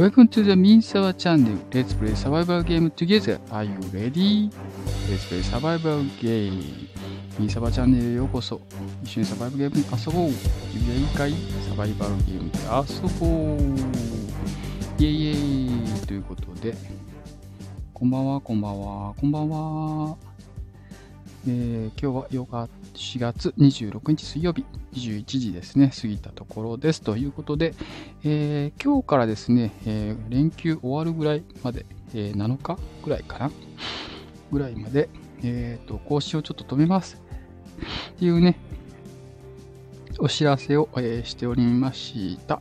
Welcome to the Minsawa channel. Let's play survival game together. Are you ready? Let's play survival game. ミンサバチャンネルへようこそ。一緒にサバイバルゲームに遊ぼう。君はいいかいサバイバルゲームで遊ぼう。イェイイェイということで、こんばんは、こんばんは、こんばんは。えー、今日は8日、4月26日水曜日、21時ですね、過ぎたところです。ということで、えー、今日からですね、えー、連休終わるぐらいまで、えー、7日ぐらいかな？ぐらいまで、えっ、と、更新をちょっと止めます。っていうね、お知らせを、えー、しておりました。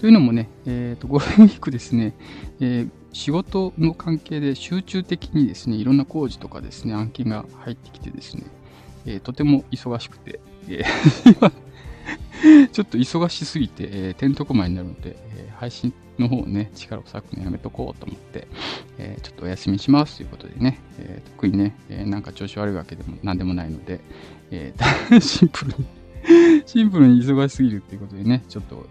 というのもね、えっ、と、ゴールデンウィークですね、えー、仕事の関係で集中的にですね、いろんな工事とかですね、案件が入ってきてですね、えー、とても忙しくて、えー、ちょっと忙しすぎて、えー、てんとこまになるので、えー、配信の方ね、力を割くのやめとこうと思って、えー、ちょっとお休みしますということでね、えー、特にね、え、なんか調子悪いわけでも何でもないので、えー、シンプルにシンプルに忙しすぎるっていうことでね、ちょっと、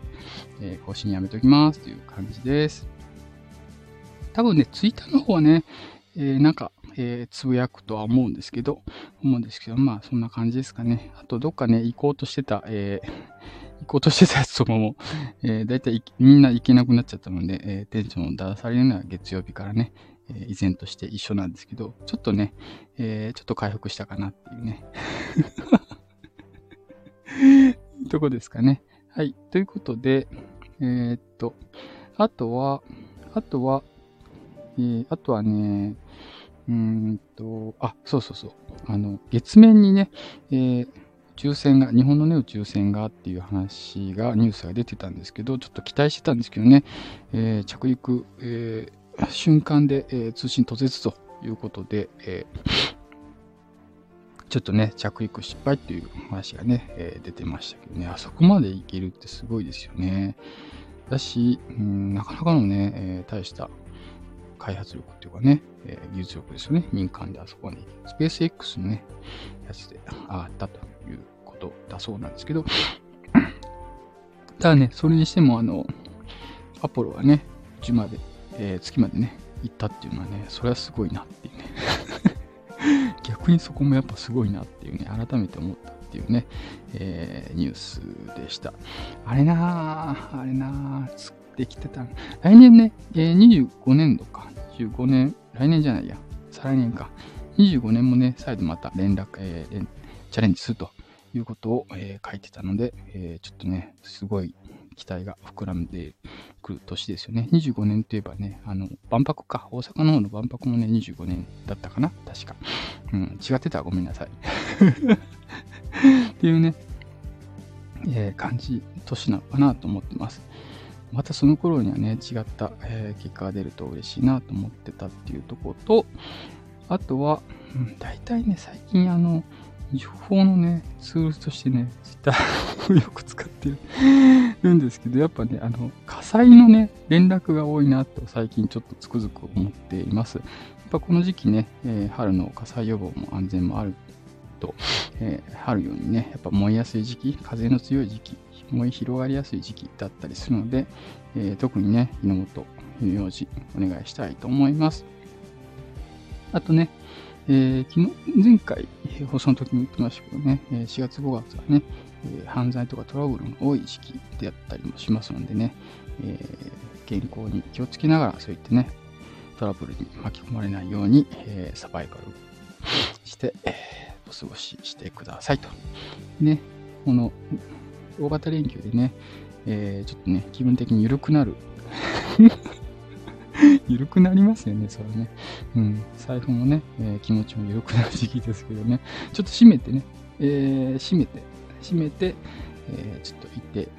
え、更新やめときますという感じです。多分ね、ツイッターの方はね、え、なんか、えー、つぶやくとは思うんですけど、思うんですけど、まあそんな感じですかね。あとどっかね、行こうとしてた、えー、行こうとしてたやつとかも、えー、だいたいみんな行けなくなっちゃったので、えー、テンションを出されるのは月曜日からね、えー、依然として一緒なんですけど、ちょっとね、えー、ちょっと回復したかなっていうね。とこですかね。はい。ということで、えー、っと、あとは、あとは、えー、あとはね、うんと、あ、そうそうそう。あの、月面にね、えー、宇宙船が、日本のね、宇宙船がっていう話が、ニュースが出てたんですけど、ちょっと期待してたんですけどね、えー、着陸、えー、瞬間で、えー、通信途絶ということで、えー、ちょっとね、着陸失敗っていう話がね、えー、出てましたけどね、あそこまでいけるってすごいですよね。だし、うん、なかなかのね、えー、大した開発力っていうかね、えー、技術力ですよね。民間であそこに。スペース X のね、やつであったということだそうなんですけど、ただね、それにしても、あの、アポロはね、宇宙まで、えー、月までね、行ったっていうのはね、それはすごいなっていうね。逆にそこもやっぱすごいなっていうね、改めて思ったっていうね、えー、ニュースでした。あれなぁ、あれなぁ、できてた。来年ね、えー、25年度か。25年、来年じゃないや。再来年か。25年もね、再度また連絡、えー、チャレンジするということを、えー、書いてたので、えー、ちょっとね、すごい期待が膨らんでくる年ですよね。25年といえばね、あの、万博か。大阪の方の万博もね、25年だったかな確か。うん、違ってたらごめんなさい。っていうね、えー、感じ、年なのかなと思ってます。またその頃にはね、違った、えー、結果が出ると嬉しいなと思ってたっていうところと、あとは、うん、大体ね、最近あの、情報のね、ツールとしてね、ツイッター をよく使ってるんですけど、やっぱね、あの、火災のね、連絡が多いなと最近ちょっとつくづく思っています。やっぱこの時期ね、えー、春の火災予防も安全もあると、えー、春ようにね、やっぱ燃えやすい時期、風の強い時期、燃え広がりやすい時期だったりするので、えー、特にね、火の元、火の用心、お願いしたいと思います。あとね、えー、昨日、前回、放送の時に言ってましたけどね、4月5月はね、え犯罪とかトラブルの多い時期であったりもしますのでね、え、健康に気をつけながら、そういってね、トラブルに巻き込まれないように、え、サバイバルして、え、お過ごししてくださいと。ね、この大型連休でね、えー、ちょっとね、気分的に緩くなる。緩くなりますよね、それね。うん。財布もね、えー、気持ちも緩くなる時期ですけどね。ちょっと閉めてね、えー、閉めて、閉めて、えー、ちょっと行って、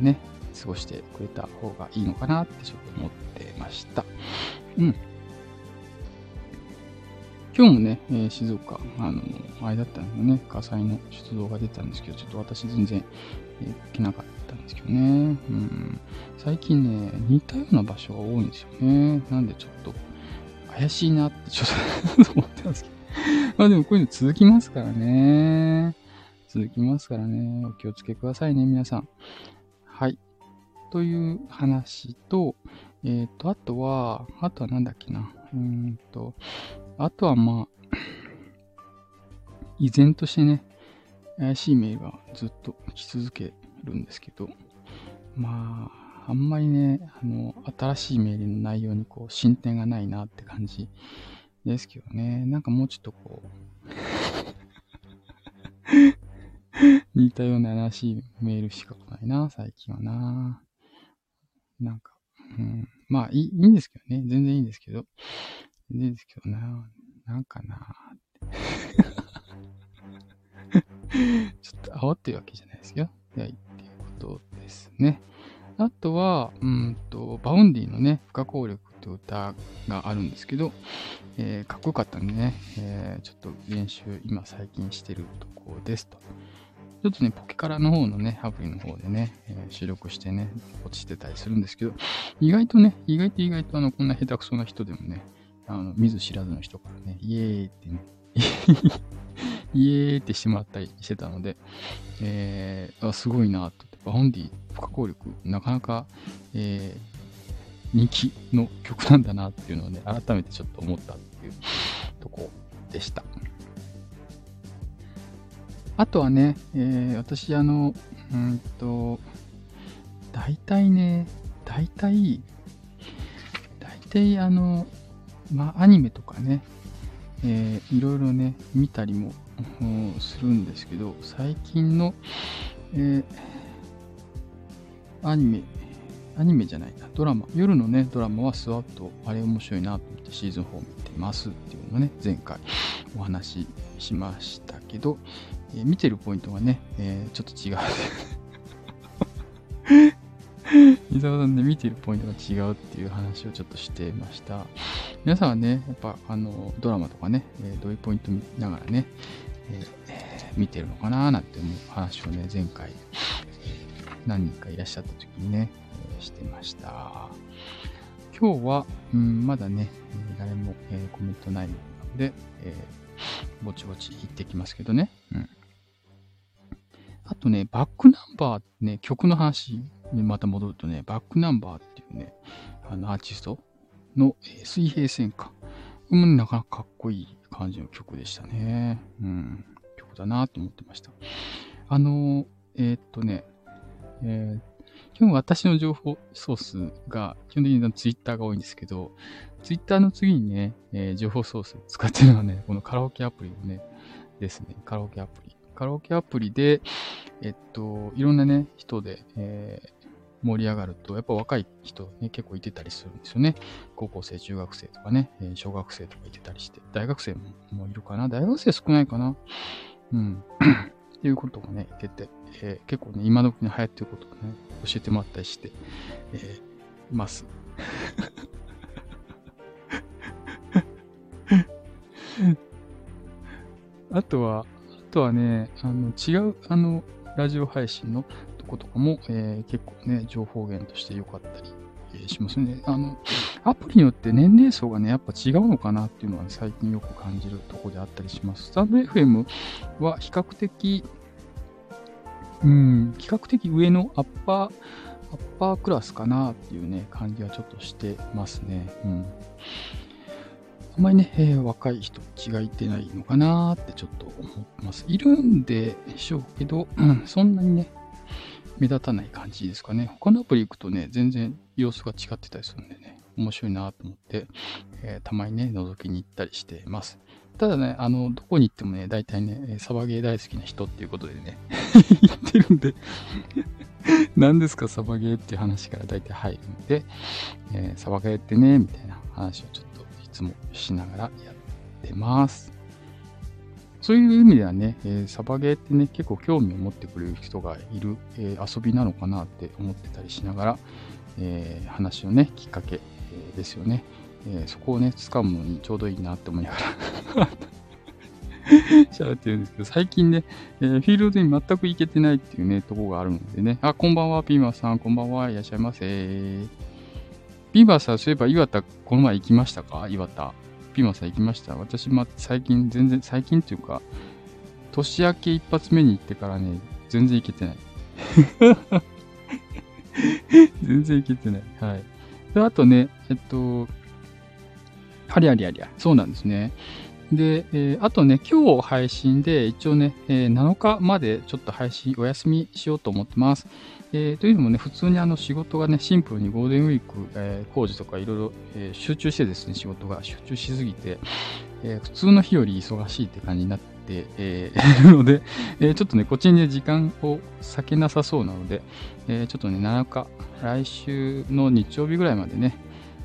ね、過ごしてくれた方がいいのかなってちょっと思ってました。うん。今日もね、えー、静岡、あの、あれだったんでね、火災の出動が出たんですけど、ちょっと私全然、えー、来なかったんですけどね。うん。最近ね、似たような場所が多いんですよね。なんでちょっと、怪しいなってちょっと思ってますけど。まあでもこういうの続きますからね。続きますからね。お気をつけくださいね、皆さん。はい。という話と、えっ、と、あとは、あとはなんだっけな。うんと、あとはまあ、依然としてね、怪しいメールがずっと来続けるんですけど、まあ、あんまりね、あの、新しいメールの内容にこう、進展がないなって感じですけどね。なんかもうちょっとこう、似たような新しいメールしか来ないな、最近はな。なんか、うん、まあいい、いいんですけどね。全然いいんですけど。全然いいですけどな。なんかなってちょっと煽ってるわけじゃないですよ。はい、っていうことですね。あとは、うんと、 Vaundy のね、不可抗力って歌があるんですけど、えー、かっこよかったんでね、えー、ちょっと練習今最近してるところですと。ちょっとね、ポケカラの方のね、アプリの方でね、えー、収録してね、落ちてたりするんですけど、意外とね、意外と意外とあの、こんな下手くそな人でもね、あの、見ず知らずの人からね、イエーイってね、イエーってしてもらったりしてたので、えー、あすごいなと。 Vaundy 不可抗力、なかなか、えー、人気の曲なんだなっていうのをね、改めてちょっと思ったっていうとこでした。あとはね、えー、私、あの、うんと、大体ね、大体、大体あの、まあ、アニメとかね、えー、いろいろね、見たりもするんですけど、最近の、えー、アニメ、アニメじゃないな、ドラマ、夜のね、ドラマはスワッと、あれ面白いなと思ってシーズン4を見てますっていうのをね、前回お話ししましたけど、えー、見てるポイントがね、えー、ちょっと違う。伊沢さんで見てるポイントが違うっていう話をちょっとしてました。皆さんはね、やっぱあのドラマとかね、えー、どういうポイント見ながらね、えー、見てるのかななんて思う話をね、前回、何人かいらっしゃった時にね、えしてました。今日は、うん、まだね、誰も、えコメントないので、えぼちぼち行ってきますけどね。うん。あとね、バックナンバーね、曲の話にまた戻るとね、バックナンバーっていうね、あのアーティストの、水平線か。これも、なかなかかっこいい感じの曲でしたね。うん。曲だなと思ってました。あのえー、っとね、えー、基本私の情報ソースが、基本的にツイッターが多いんですけど、ツイッターの次にね、えー、情報ソース使ってるのはね、このカラオケアプリのね、ですね。カラオケアプリ。カラオケアプリで、えっと、いろんなね、人で、えー、盛り上がると、やっぱ若い人ね、結構いてたりするんですよね。高校生、中学生とかね、小学生とかいてたりして、大学生もいるかな大学生少ないかなうん。っていうことがね、言ってて、えー、結構ね、今時に流行ってることをね、教えてもらったりして、えー、ます。あとは、あとはね、あの、違う、あの、ラジオ配信のとことかも、えー、結構ね、情報源として良かったり、えー、しますね。あの、アプリによって年齢層がね、やっぱ違うのかなっていうのは、ね、最近よく感じるとこであったりします。スタンド FM は比較的、うん、比較的上のアッパー、アッパークラスかなっていうね、感じはちょっとしてますね。うん。あんまりね、えー、若い人気がいてないのかなってちょっと思ってます。いるんでしょうけど、うん、そんなにね、目立たない感じですかね。他のアプリ行くとね、全然様子が違ってたりするんでね、面白いなと思って、えー、たまにね、覗きに行ったりしてます。ただね、あの、どこに行ってもね、大体ね、サバゲー大好きな人っていうことでね、言ってるんで 何ですかサバゲーっていう話から大体入るんで、えー、サバゲーってね、みたいな話をちょっといつもしながらやってます。そういう意味ではね、えー、サバゲーってね、結構興味を持ってくれる人がいる、えー、遊びなのかなって思ってたりしながら、えー、話のね、きっかけ、え、ですよね。え、そこをね、掴むのにちょうどいいなって思いながら 喋ってるんですけど、最近ね、え、フィールドに全く行けてないっていうね、とこがあるのでね、あ、こんばんは、ピーマーさん、こんばんは、いらっしゃいませ。ピーマーさん、そういえば岩田、この前行きましたか？岩田。ピーマンさん行きました？私、ま、最近、全然、最近っていうか、年明け一発目に行ってからね、全然行けてない。全然行けてない。はい。で、あとね、えっと、ありありありゃ、そうなんですね。で、えー、あとね、今日配信で一応ね、えー、7日までちょっと配信お休みしようと思ってます。えー、というのもね、普通にあの仕事がね、シンプルにゴールデンウィーク、えー、工事とかいろいろ、え、集中してですね、仕事が集中しすぎて、え、普通の日より忙しいって感じになって、えー、ので、え、ちょっとね、こっちにね、時間を割けなさそうなので、え、ちょっとね、7日、来週の日曜日ぐらいまでね、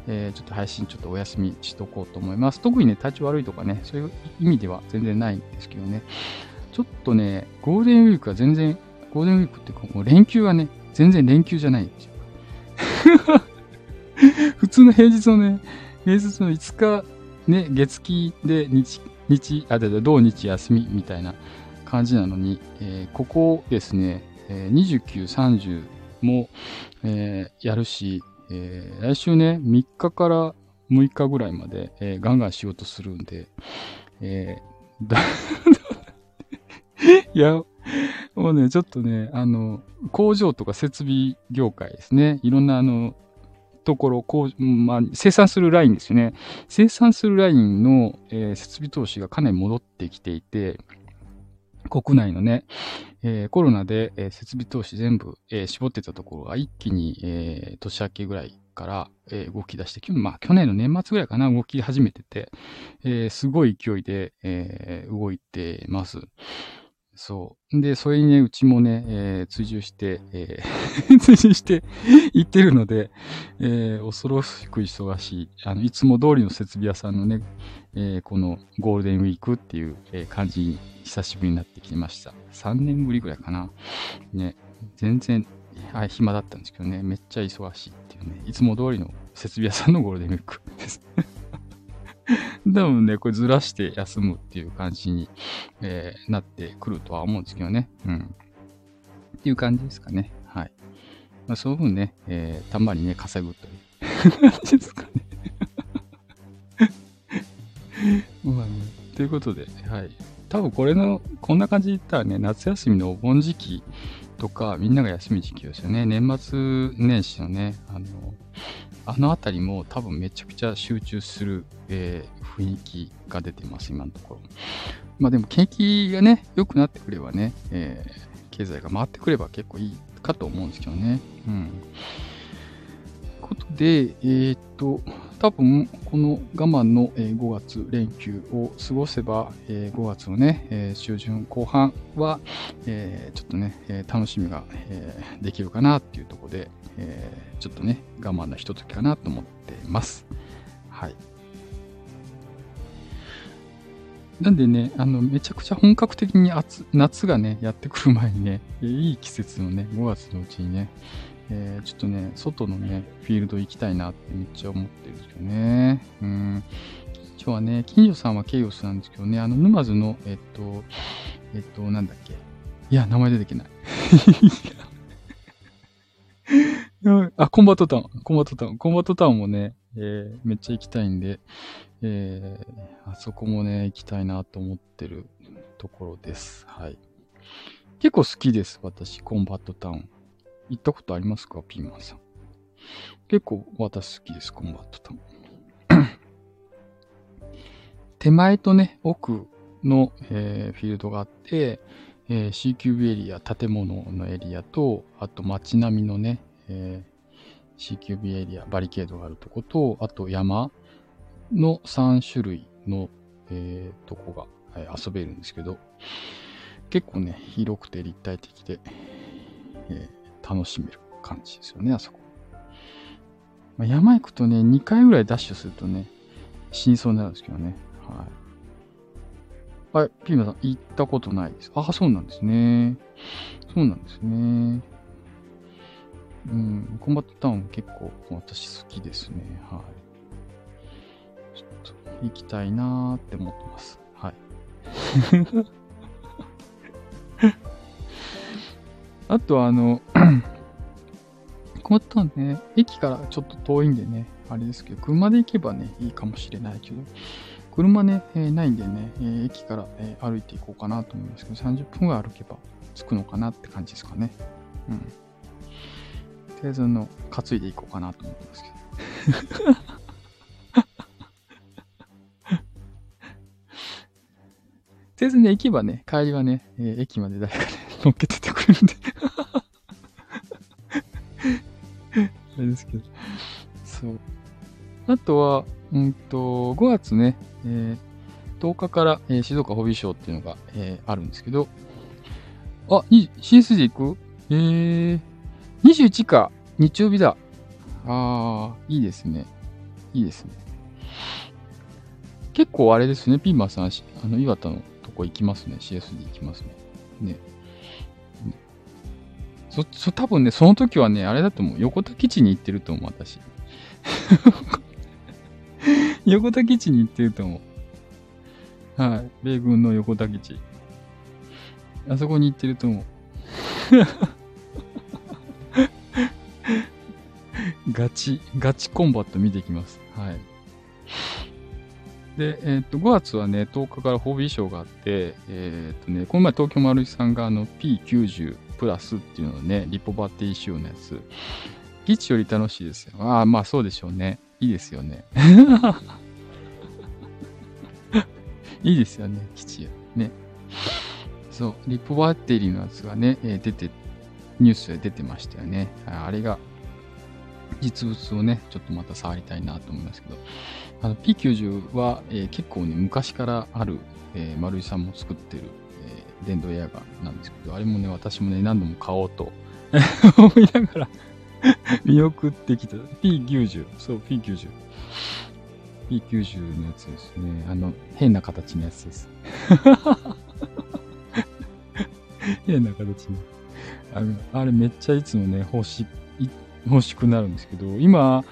え、ちょっと配信ちょっとお休みしとこうと思います。特にね、体調悪いとかね、そういう意味では全然ないんですけどね、ちょっとね、ゴールデンウィークは全然、ゴールデンウィークってこう連休はね、全然連休じゃないんですよ。普通の平日のね、平日の5日、ね、月金で日、日、あ、だだ、土日休みみたいな感じなのに、えー、ここですね、えー、29、30も、えー、やるし、えー、来週ね、3日から6日ぐらいまで、えー、ガンガン仕事するんで、えー、だいや、もうね、ちょっとね、あの、工場とか設備業界ですね、いろんなあの、ところ、こう、まあ、生産するラインですよね。生産するラインの、えー、設備投資がかなり戻ってきていて、国内のね、えー、コロナで、えー、設備投資全部、え、絞ってたところが一気に、え、年明けぐらいから、え、動き出して、まあ去年の年末ぐらいかな、動き始めてて、え、すごい勢いで、え、動いてます。そう。で、それにね、うちもね、えー、追従して、えー、追従して 行ってるので、えー、恐ろしく忙しい。あの、いつも通りの設備屋さんのね、えー、このゴールデンウィークっていう、えー、感じに久しぶりになってきました。3年ぶりぐらいかな。ね、全然、はい、暇だったんですけどね、めっちゃ忙しいっていうね、いつも通りの設備屋さんのゴールデンウィークです。多分ね、これずらして休むっていう感じに、えー、なってくるとは思うんですけどね。うん。っていう感じですかね。はい。まあ、そういうふうにね、えー、たまりね、稼ぐという感じですかね。まあね、ということで、はい。多分これの、こんな感じで言ったらね、夏休みのお盆時期とか、みんなが休み時期ですよね。年末年始のね、あの、あの辺りも多分めちゃくちゃ集中する、えー、雰囲気が出てます、今のところ。まあでも景気がね、良くなってくればね、えー、経済が回ってくれば結構いいかと思うんですけどね。うん。ことで、えー、っと、多分、この我慢の5月連休を過ごせば、5月のね、中旬後半は、ちょっとね、楽しみができるかなっていうところで、ちょっとね、我慢なひとときかなと思っています。はい。なんでね、あの、めちゃくちゃ本格的に夏がね、やってくる前にね、いい季節のね、5月のうちにね、えー、ちょっとね、外のね、フィールド行きたいなってめっちゃ思ってるんですけどね。うん。今日はね、金城さんはケイオスなんですけどね、あの、沼津の、えっと、えっと、なんだっけ。いや、名前出てきない。あ、コンバットタウン。コンバットタウン。コンバットタウンもね、えー、めっちゃ行きたいんで、えー、あそこもね、行きたいなと思ってるところです。はい。結構好きです、私、コンバットタウン。行ったことありますか？ピーマンさん。結構私好きです、コンバットタウン。手前とね、奥の、えー、フィールドがあって、えー、 CQB エリア、建物のエリアと、あと街並みのね、えー、CQB エリア、バリケードがあるとこと、あと山の3種類の、えー、とこが、えー、遊べるんですけど、結構ね、広くて立体的で、えー、楽しめる感じですよね、あそこ。まあ、山行くとね、2回ぐらいダッシュするとね、死にそうになるんですけどね。はい。はい、ピーマさん、行ったことないです。ああ、そうなんですね。そうなんですね。うん、コンバットタウン結構私好きですね。はい。ちょっと行きたいなーって思ってます。はい。あとあの、コンバットタウンね、駅からちょっと遠いんでね、あれですけど、車で行けばね、いいかもしれないけど、車ね、えー、ないんでね、えー、駅から、えー、歩いていこうかなと思うんですけど、30分ぐらい歩けば着くのかなって感じですかね。うん。とりあえずの、担いでいこうかなと思ってますけど とりあえずね、行けばね、帰りはね、えー駅まで誰かね、乗っけててくれるんで。あれですけど。そう。あとは、うんと、5月ね、えー10日から、えー静岡ホビーショーっていうのが、えーあるんですけど、あ、に CSG 行く？えー、21か、日曜日だ。あー、いいですね。いいですね。結構あれですね、ピーマンさん、しあの、岩田のとこ行きますね。CSD 行きますね。ね。そ、そ、多分ね、その時はね、あれだと思う。横田基地に行ってると思う、私。横田基地に行ってると思う。はい。米軍の横田基地。あそこに行ってると思う。ガチ、ガチコンバット見てきます。はい。で、えっ、と、5月はね、10日からホビーショーがあって、えっ、とね、この前東京丸井さんがあの P90 プラスっていうのね、リポバッテリ仕様のやつ、基地より楽しいですよ。ああ、まあそうでしょうね。いいですよね。いいですよね、基地よね。そう、リポバッテリーのやつがね、えー出て、ニュースで出てましたよね。あれが、実物をね、ちょっとまた触りたいなと思いますけど、あの P90 は、えー結構ね、昔からある、えー丸井さんも作ってる、電動エアガンなんですけど、あれもね、私もね、何度も買おうと 思いながら見送ってきた。P90、そう、P90。P90 のやつですね。あの、変な形のやつです。変な形の。あのあれめっちゃいつもね、欲しい、欲しくなるんですけど、今、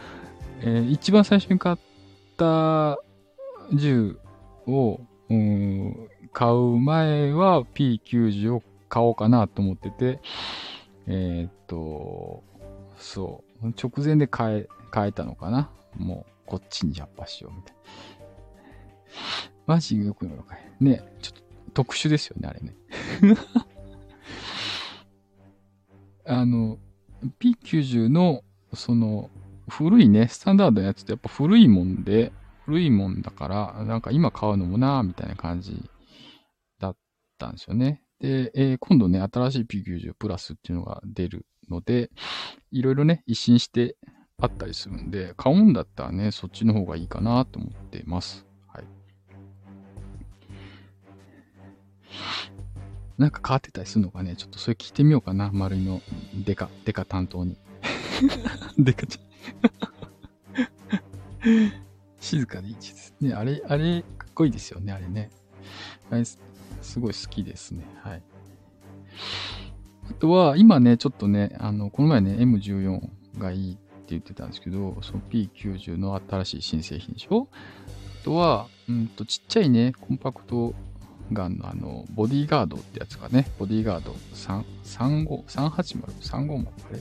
えー一番最初に買った銃を、うーん買う前は P90 を買おうかなと思ってて、えーっと、そう、直前で変え、変えたのかな？もう、こっちにジャッパしようみたいな。マジよくのかい。ね、ちょっと特殊ですよね、あれね。あの、P90 の、その、古いね、スタンダードのやつってやっぱ古いもんで、古いもんだから、なんか今買うのもなみたいな感じったんですよね。で、えー今度ね、新しい P90 プラスっていうのが出るので、いろいろね、一新してあったりするんで、買うんだったらね、そっちの方がいいかなと思ってます。はい。なんか変わってたりするのかね、ちょっとそれ聞いてみようかな、丸いのデカ、デカ担当に。デカちゃん。静かでいいですね。あれ、あれ、かっこいいですよね、あれね。すごい好きですね。はい。あとは、今ね、ちょっとね、あの、この前ね、M14 がいいって言ってたんですけど、その P90 の新しい新製品でしょ？あとは、うんと、ちっちゃいね、コンパクトガンのあの、ボディーガードってやつがね、ボディーガード3 35 380、350あれ？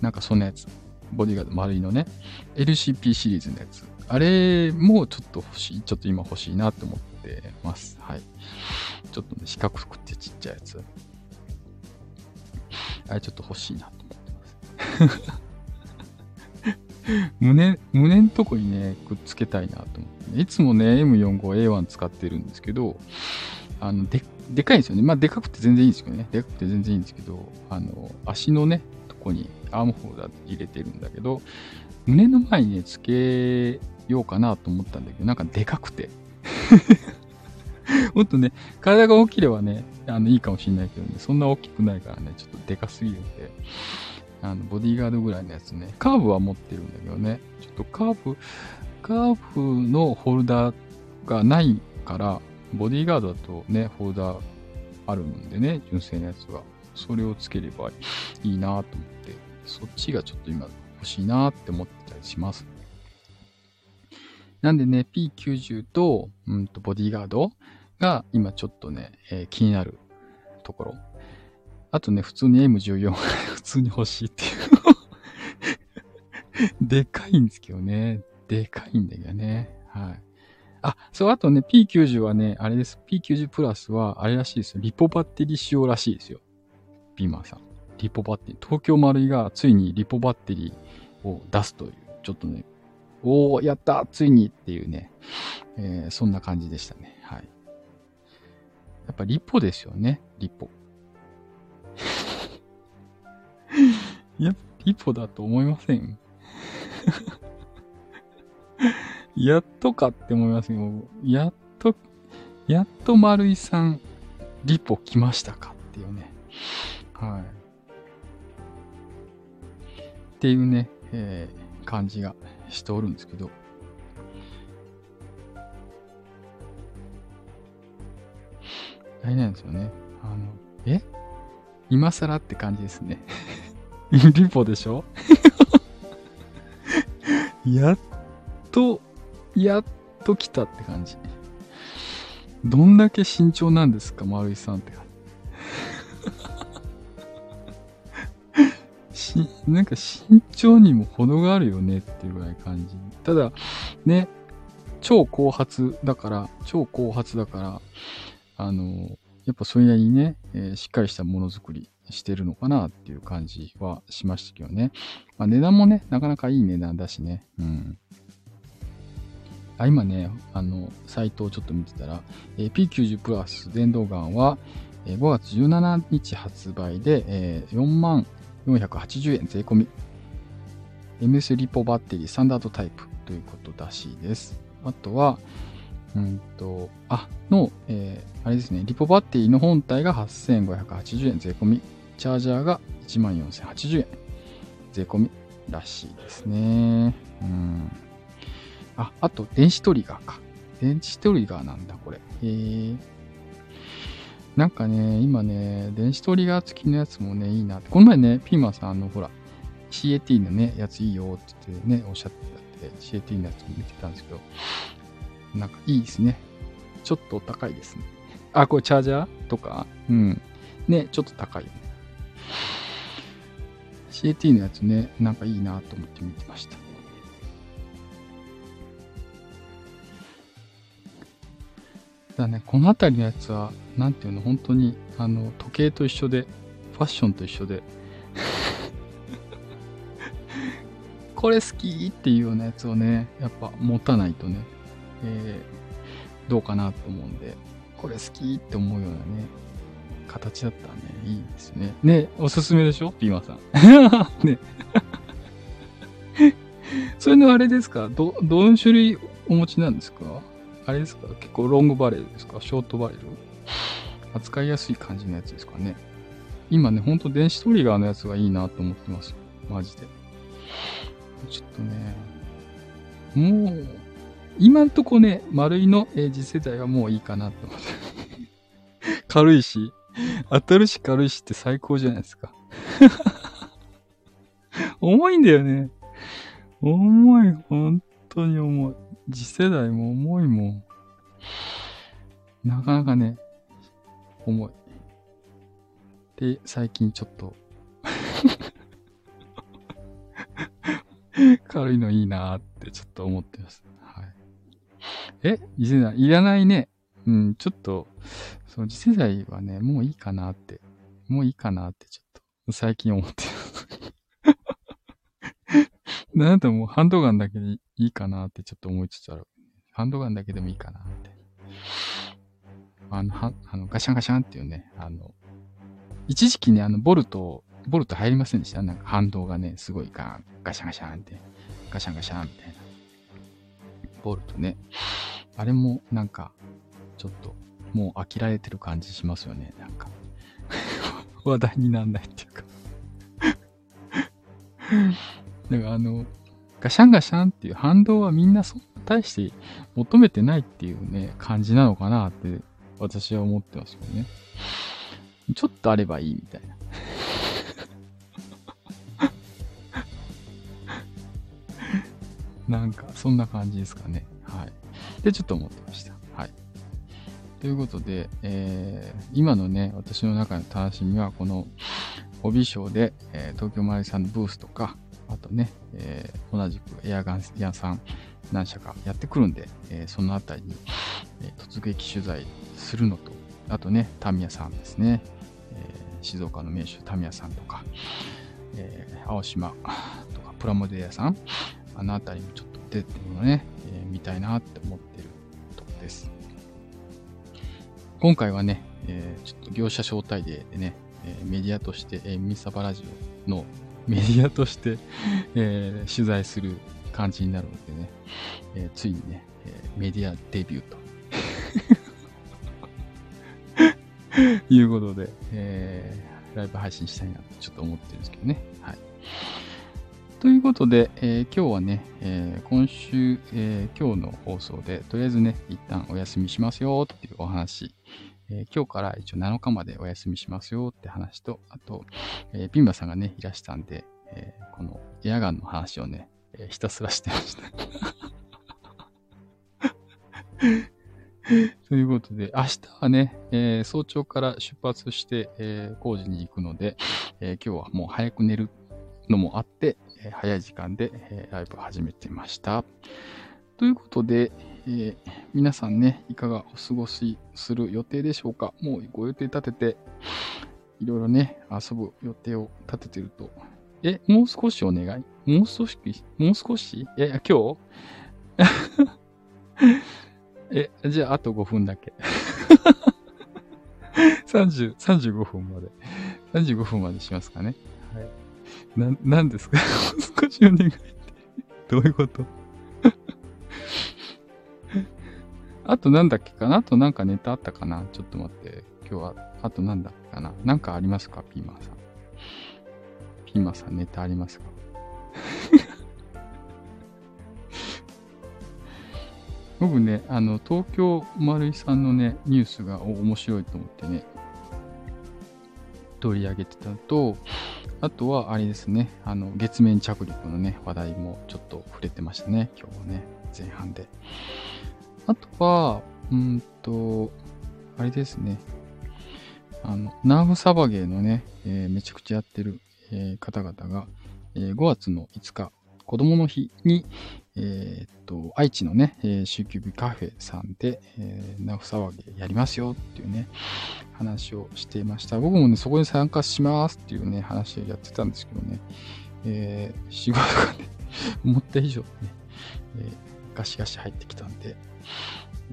なんかそんなやつ。ボディーガード丸いのね、LCP シリーズのやつ。あれもちょっと欲しい、ちょっと今欲しいなと思ってます。はい。ちょっとね、四角くてちっちゃいやつ。あれちょっと欲しいなと思ってます。胸、胸のとこにね、くっつけたいなと思って、ね。いつもね、M45A1 使ってるんですけど、あの、で、でかいんですよね。まあ、でかくて全然いいんですけどね。でかくて全然いいんですけど、あの、足のね、とこにアームホルダー入れてるんだけど、胸の前にね、つけようかなと思ったんだけど、なんかでかくて。もっとね、体が大きればね、あの、いいかもしれないけどね、そんな大きくないからね、ちょっとでかすぎるんで、あの、ボディーガードぐらいのやつね、カーブは持ってるんだけどね、ちょっとカーブ、カーブのホルダーがないから、ボディーガードだとね、ホルダーあるんでね、純正のやつが。それをつければいいなと思って、そっちがちょっと今欲しいなって思ってたりします。なんでね、P90 と、うんと、ボディーガードが今ちょっとね、えー気になるところ。あとね、普通に M14 が 普通に欲しいっていう。でかいんですけどね。でかいんだけどね。はい。あ、そう、あとね、P90 はね、あれです。P90 プラスは、あれらしいですよ。リポバッテリー仕様らしいですよ。ピーマンさん。リポバッテリー。東京丸井がついにリポバッテリーを出すという、ちょっとね、おお、やったついにっていうね、えー、そんな感じでしたね。はい。やっぱリポですよね、リポ。いや、リポだと思いません？やっとかって思いますよ。やっと、やっと丸井さん、リポ来ましたかっていうね。はい。っていうね、えー、感じがしておるんですけど。大変なんですよね。あの、え？今更って感じですね。リポでしょ？やっと、やっと来たって感じ。どんだけ慎重なんですか、丸井さんって感じ。し、なんか慎重にも程があるよねっていうぐらい感じ。ただ、ね、超後発だから、超後発だから、あの、やっぱそれなりにね、えー、しっかりしたものづくりしてるのかなっていう感じはしましたけどね。まあ、値段もね、なかなかいい値段だしね。うん。あ今ね、あの、サイトをちょっと見てたら、えー、P90 プラス電動ガンは、えー、5月17日発売で、えー、4万480円税込み。MS リポバッテリースタンダードタイプということらしいです。あとは、うんと、あ、の、えー、あれですね、リポバッテリーの本体が8580円税込み。チャージャーが14,080円。税込みらしいですね。うん。あ、あと、電子トリガーか。電子トリガーなんだ、これ。え。なんかね、今ね、電子トリガー付きのやつもね、いいなって。この前ね、ピーマンさん、あの、ほら、CAT のね、やついいよってってね、おっしゃってたって、CAT のやつも見てたんですけど、なんかいいですね。ちょっと高いですね。あ、これチャージャーとか？うん。ね、ちょっと高いよね。CAT のやつね、なんかいいなと思って見てました。だね、この辺りのやつは、なんていうの、本当に、あの、時計と一緒で、ファッションと一緒で これ好き？っていうようなやつをね、やっぱ持たないとね、えー、どうかなと思うんで、これ好きって思うようなね、形だったらね、いいですね。ね、おすすめでしょ？ピーマンさん。ね。それのあれですか？ど、どの種類お持ちなんですか？あれですか？結構ロングバレルですか？ショートバレル扱いやすい感じのやつですかね今ね、ほんと電子トリガーのやつがいいなと思ってます。マジで。ちょっとね、もう、今んとこね、丸いの、えー、次世代はもういいかなと思って。軽いし、当たるし軽いしって最高じゃないですか。重いんだよね。重い、本当に重い。次世代も重いもん。なかなかね、重い。で、最近ちょっと 軽いのいいなーってちょっと思ってます。え次世代いらないね。うん、ちょっと、その次世代はね、もういいかなって、もういいかなってちょっと、最近思ってます。なんともうハンドガンだけでいいかなってちょっと思いつつある。ハンドガンだけでもいいかなって。あの、は、あの、ガシャンガシャンっていうね、あの、一時期ね、あの、ボルト、ボルト入りませんでした？なんか反動がね、すごいガーンガシャンガシャンって、ガシャンガシャンみたいな。ボルトね。あれもなんか、ちょっと、もう飽きられてる感じしますよね、なんか。話題になんないっていうか だからあの、ガシャンガシャンっていう反動はみんなそんな大して求めてないっていうね、感じなのかなって私は思ってますよね。ちょっとあればいいみたいな。なんか、そんな感じですかね。はい。で、ちょっと思ってました。はい。ということで、えー、今のね、私の中の楽しみは、この、帯賞で、えー、東京マラソンのブースとか、あとね、えー、同じくエアガン屋さん何社かやってくるんで、えー、そのあたりに、え、突撃取材するのと、あとね、タミヤさんですね、え、静岡の名手タミヤさんとか、え、青島とかプラモデル屋さん、あのあたりもちょっとってっていうのをね、えー見たいなって思ってるとこです。今回はね、えーちょっと業者招待でね、えーメディアとして、えーミサバラジオのメディアとして、えー取材する感じになるのでね、えーついにね、えーメディアデビューと。いうことで、えーライブ配信したいなとちょっと思ってるんですけどね。はい。ということで、えー今日はね、えー今週、えー今日の放送で、とりあえずね、一旦お休みしますよっていうお話、えー今日から一応7日までお休みしますよって話と、あと、えーピンバさんがね、いらしたんで、えーこのエアガンの話をね、えーひたすらしてました。ということで、明日はね、えー早朝から出発して、えー工事に行くので、えー今日はもう早く寝るのもあって、え早い時間で、えライブ始めてました。ということで、えー皆さんね、いかがお過ごしする予定でしょうか？もうご予定立てて、いろいろね、遊ぶ予定を立ててると。え、もう少しお願い？もう少し、もう少し？え、今日？え、じゃああと5分だけ。30、35分まで。35分までしますかね。はい。な、なんですか？少しお願いって。どういうこと？あとなんだっけかな？あとなんかネタあったかな？ちょっと待って。今日は、あとなんだっけかな？なんかありますか？ピーマンさん。ピーマンさんネタありますか？僕ね、あの、東京丸井さんのね、ニュースが面白いと思ってね、取り上げてたのと、あとはあれですね、あの、月面着陸のね、話題もちょっと触れてましたね、今日はね、前半で。あとは、うんと、あれですね、あの、ナーフサバゲーのね、えーめちゃくちゃやってる、えー方々が、えー5月の5日、子供の日に、えっと、愛知のね、えー、週休日カフェさんで、えー、ナフサバゲーやりますよっていうね、話をしていました。僕もね、そこに参加しますっていうね、話をやってたんですけどね、えー仕事がね、思った以上ね、えーガシガシ入ってきたんで、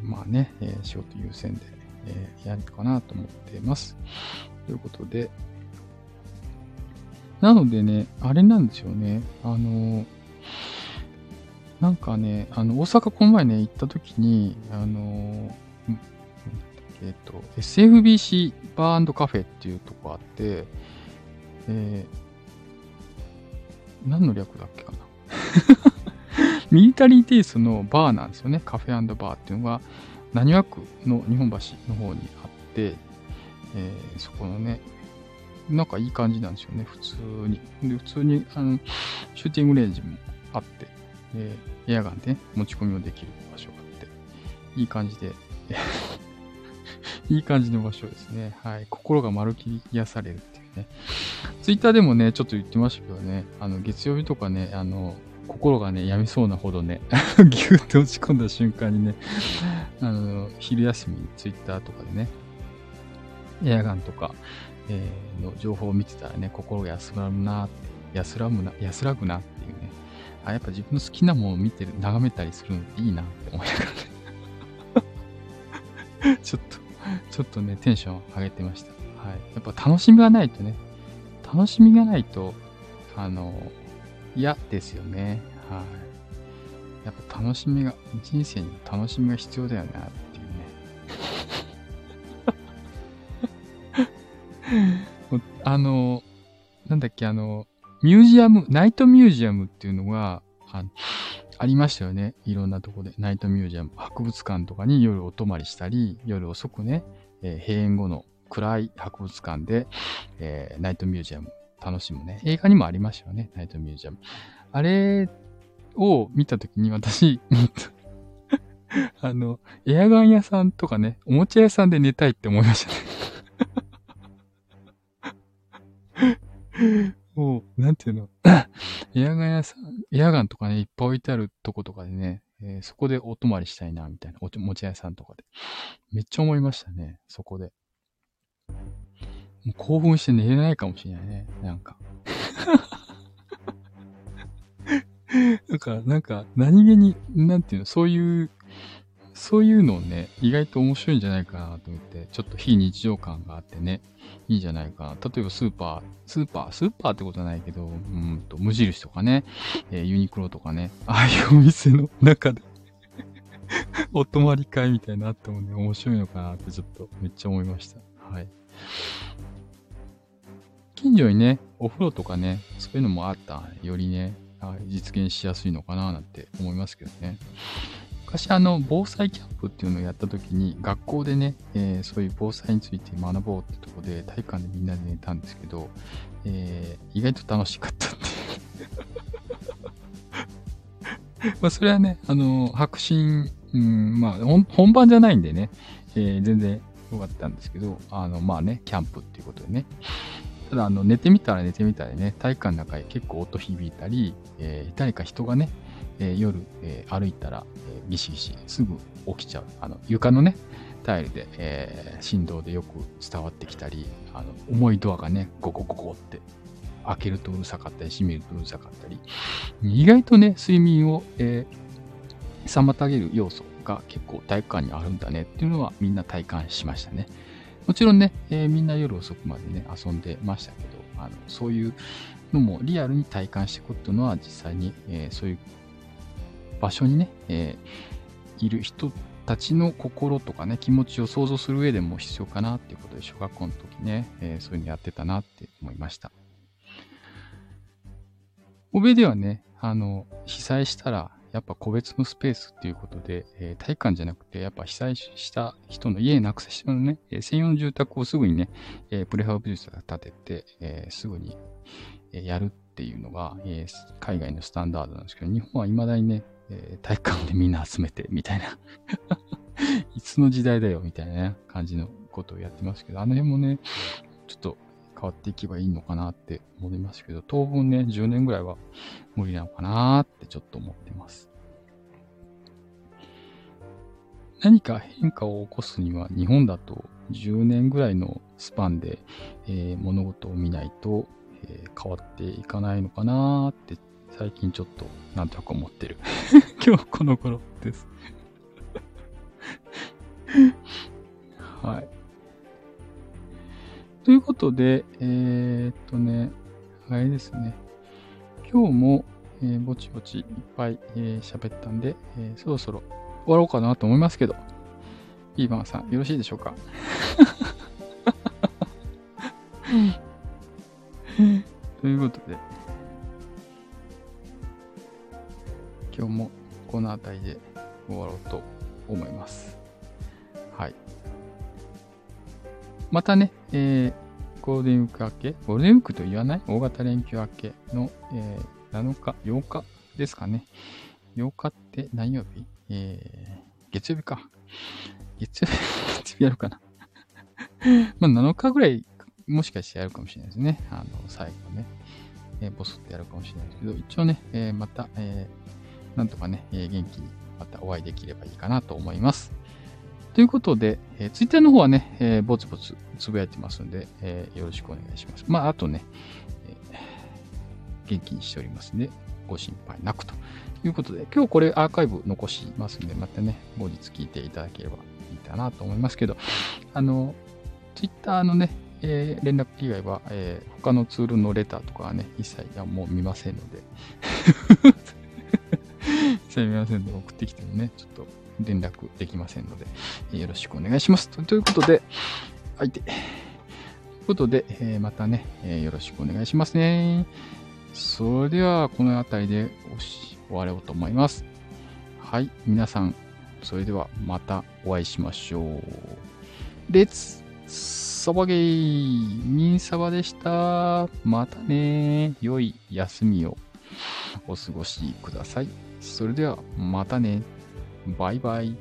まあね、えー仕事優先で、えーやるかなと思っています。ということで、なのでね、あれなんですよね、あのーなんかね、あの、大阪この前ね、行った時に、あのー、んえっと、SFBC バーカフェっていうとこあって、えー、何の略だっけかな。ミリタリーテイストのバーなんですよね。カフェバーっていうのが、何和区の日本橋の方にあって、えーそこのね、なんかいい感じなんですよね、普通に。で、普通に、あの、シューティングレンジもあって、でエアガンで、ね、持ち込みもできる場所があって、いい感じで、いい感じの場所ですね。はい。心がまるっきり癒されるっていうね。ツイッターでもね、ちょっと言ってましたけどね、あの、月曜日とかね、あの、心がね、病みそうなほどね、ギューって落ち込んだ瞬間にね、あの、昼休み、ツイッターとかでね、エアガンとか、えーの情報を見てたらね、心が安らぐな、安らぐな、安らぐなっていうね、あ、やっぱ自分の好きなものを見てる、眺めたりするのっていいなって思いながらね。ちょっと、ちょっとね、テンション上げてました。はい。やっぱ楽しみがないとね、楽しみがないと、あの、嫌ですよね。はい。やっぱ楽しみが、人生に楽しみが必要だよなっていうね。あの、なんだっけ、あの、ミュージアム、ナイトミュージアムっていうのが、あありましたよね。いろんなとこで。ナイトミュージアム。博物館とかに夜お泊まりしたり、夜遅くね、えー閉園後の暗い博物館で、えーナイトミュージアム楽しむね。映画にもありましたよね。ナイトミュージアム。あれを見たときに私、あの、エアガン屋さんとかね、おもちゃ屋さんで寝たいって思いましたね。もう、なんていうの、エアガン屋さん、エアガンとかね、いっぱい置いてあるとことかでね、えーそこでお泊まりしたいな、みたいな、おもちゃ屋さんとかで。めっちゃ思いましたね、そこで。もう興奮して寝れないかもしれないね、なんか。だから、なんか、何気に、なんていうの、そういう、そういうのをね、意外と面白いんじゃないかなと思って、ちょっと非日常感があってね、いいんじゃないかな。例えばスーパー、スーパー、スーパーってことはないけど、うんと、無印とかね、えー、ユニクロとかね、ああいうお店の中で お泊まり会みたいなあってもね、面白いのかなってちょっとめっちゃ思いました。はい。近所にね、お風呂とかね、そういうのもあったよりね、実現しやすいのかななんて思いますけどね。昔あの、防災キャンプっていうのをやった時に、学校でね、えー、そういう防災について学ぼうってとこで体育館でみんなで寝たんですけど、えー、意外と楽しかったって まあそれはね、あの、白真、うん、まあ本番じゃないんでね、えー、全然良かったんですけど、あの、まあね、キャンプっていうことでね。ただ、あの、寝てみたら寝てみたらね、体育館の中で結構音響いたり、えー、誰か人がね、えー、夜、えー、歩いたら、えー、ギシギシすぐ起きちゃう。あの、床のね、タイルで、えー、振動でよく伝わってきたり、あの、重いドアがね、ゴコゴコって開けるとうるさかったり、閉めるとうるさかったり、意外とね、睡眠を、えー、妨げる要素が結構体育館にあるんだねっていうのはみんな体感しましたね。もちろんね、えー、みんな夜遅くまでね、遊んでましたけど、あのそういうのもリアルに体感していくっていうのは実際に、えー、そういう場所にね、えー、いる人たちの心とかね、気持ちを想像する上でも必要かなっていうことで、小学校の時ね、えー、そういうのやってたなって思いました。欧米ではね、あの、被災したらやっぱ個別のスペースっていうことで、えー、体育館じゃなくて、やっぱ被災した人の家なくせした人のね、えー、専用の住宅をすぐにね、えー、プレハブ術が建てて、え、すぐに、えやるっていうのが、え、海外のスタンダードなんですけど、日本は未だにね、えー、体育館でみんな集めて、みたいな いつの時代だよ、みたいな、ね、感じのことをやってますけど、あの辺もね、ちょっと変わっていけばいいのかなって思いますけど、当分ね、10年ぐらいは無理なのかなってちょっと思ってます。何か変化を起こすには日本だと10年ぐらいのスパンで、えー、物事を見ないと、えー、変わっていかないのかなって最近ちょっとなんとなく思ってる。今日この頃です。はい。ということで、えー、っとね、あれですね。今日も、えー、ぼちぼちいっぱい喋、えー、ったんで、えー、そろそろ終わろうかなと思いますけど、ピーバンさん、よろしいでしょうか？ということで、今日もこの辺りで終わろうと思います。はい。またね、えー、ゴールデンウィーク明け、ゴールデンウィークと言わない？大型連休明けの、えー、7日、8日ですかね。8日って何曜日？えー、月曜日か。月曜日、月曜日やるかな。まあ7日ぐらい、もしかしてやるかもしれないですね。あの、最後ね。えー、ボスってやるかもしれないですけど、一応ね、えー、また、えー、なんとかね、えー、元気にまたお会いできればいいかなと思います。ということで、えー、ツイッターの方はね、えー、ぼつぼつつぶやいてますので、えー、よろしくお願いします。まあ、あとね、えー、元気にしておりますので、ご心配なくということで、今日これアーカイブ残しますので、またね、後日聞いていただければいいかなと思いますけど、あの、ツイッターのね、えー、連絡以外は、えー、他のツールのレターとかはね、一切もう見ませんので一切見ません、送ってきてもね、ちょっと連絡できませんので、よろしくお願いします。ということで、はい。ということで、えー、またね、えー、よろしくお願いしますね。それでは、この辺りで終わろうと思います。はい。皆さん、それではまたお会いしましょう。レッツサバゲーミンサバでした。またね。良い休みをお過ごしください。それではまたね。バイバイ。